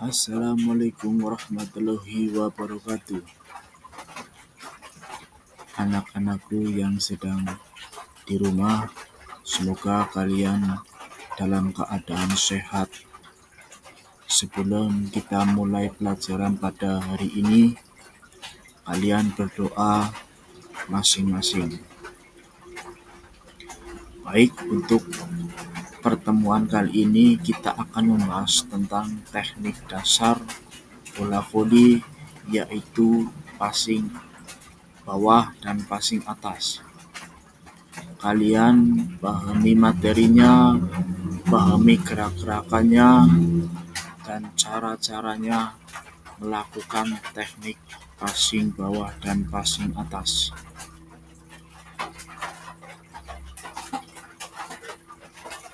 Assalamualaikum warahmatullahi wabarakatuh. Anak-anakku yang sedang di rumah, semoga kalian dalam keadaan sehat. Sebelum kita mulai pelajaran pada hari ini, kalian berdoa masing-masing. Baik, untuk pertemuan kali ini kita akan membahas tentang teknik dasar bola voli yaitu passing bawah dan passing atas. Kalian pahami materinya, pahami gerak-gerakannya, dan cara-caranya melakukan teknik passing bawah dan passing atas.